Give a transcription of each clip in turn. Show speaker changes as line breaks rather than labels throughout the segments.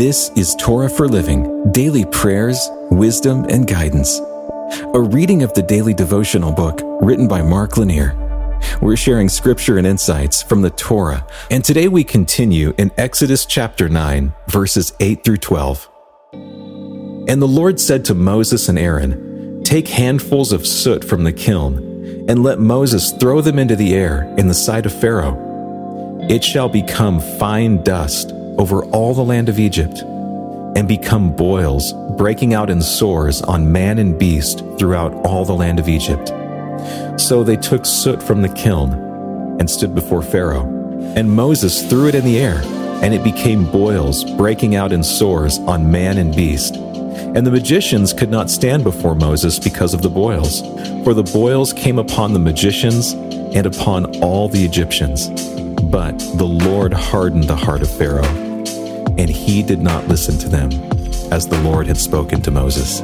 This is Torah for Living daily prayers, wisdom, and guidance. A reading of the daily devotional book written by Mark Lanier. We're sharing scripture and insights from the Torah, and today we continue in Exodus chapter 9, verses 8 through 12. And the Lord said to Moses and Aaron, Take handfuls of soot from the kiln, and let Moses throw them into the air in the sight of Pharaoh. It shall become fine dust over all the land of Egypt, and become boils, breaking out in sores on man and beast throughout all the land of Egypt. So they took soot from the kiln and stood before Pharaoh. And Moses threw it in the air, and it became boils, breaking out in sores on man and beast. And the magicians could not stand before Moses because of the boils, for the boils came upon the magicians and upon all the Egyptians. But the Lord hardened the heart of Pharaoh and he did not listen to them, as the Lord had spoken to Moses.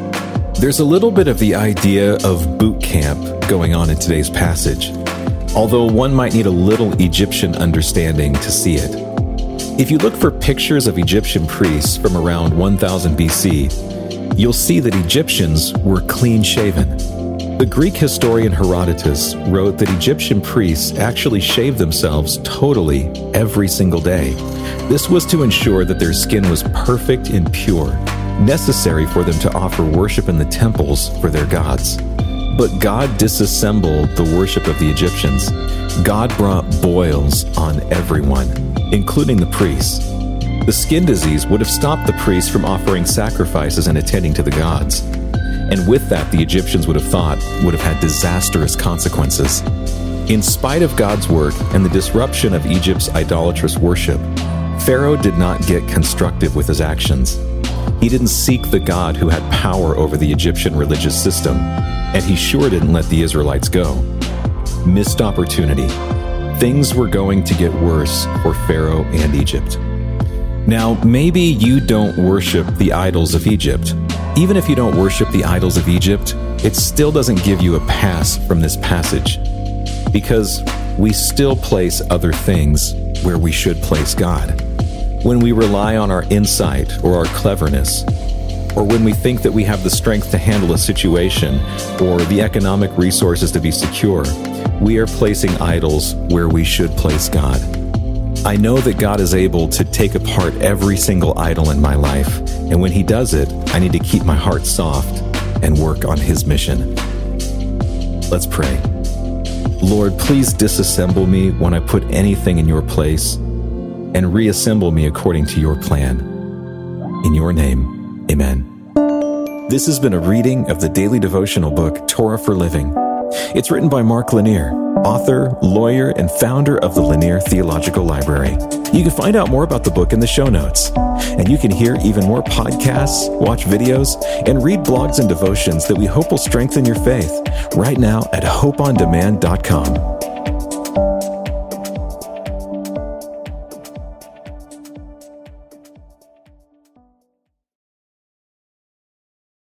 There's a little bit of the idea of boot camp going on in today's passage, although one might need a little Egyptian understanding to see it. If you look for pictures of Egyptian priests from around 1000 BC, you'll see that Egyptians were clean shaven. The Greek historian Herodotus wrote that Egyptian priests actually shaved themselves totally every single day this was to ensure that their skin was perfect and pure, necessary for them to offer worship in the temples for their gods. But God disassembled the worship of the Egyptians. God brought boils on everyone, including the priests. The skin disease would have stopped the priests from offering sacrifices and attending to the gods. And with that, the Egyptians would have thought would have had disastrous consequences. In spite of God's work and the disruption of Egypt's idolatrous worship, Pharaoh did not get constructive with his actions. He didn't seek the God who had power over the Egyptian religious system, and he sure didn't let the Israelites go. Missed opportunity. Things were going to get worse for Pharaoh and Egypt. Now, maybe you don't worship the idols of Egypt. Even if you don't worship the idols of Egypt, it still doesn't give you a pass from this passage. Because we still place other things where we should place God when we rely on our insight or our cleverness, or when we think that we have the strength to handle a situation or the economic resources to be secure, we are placing idols where we should place God. I know that God is able to take apart every single idol in my life, and when He does it, I need to keep my heart soft and work on His mission. Let's pray. Lord, please disassemble me when I put anything in your place and reassemble me according to your plan. In your name, amen. This has been a reading of the daily devotional book, Torah for Living. It's written by Mark Lanier, author, lawyer, and founder of the Lanier Theological Library. You can find out more about the book in the show notes. And you can hear even more podcasts, watch videos, and read blogs and devotions that we hope will strengthen your faith right now at hopeondemand.com.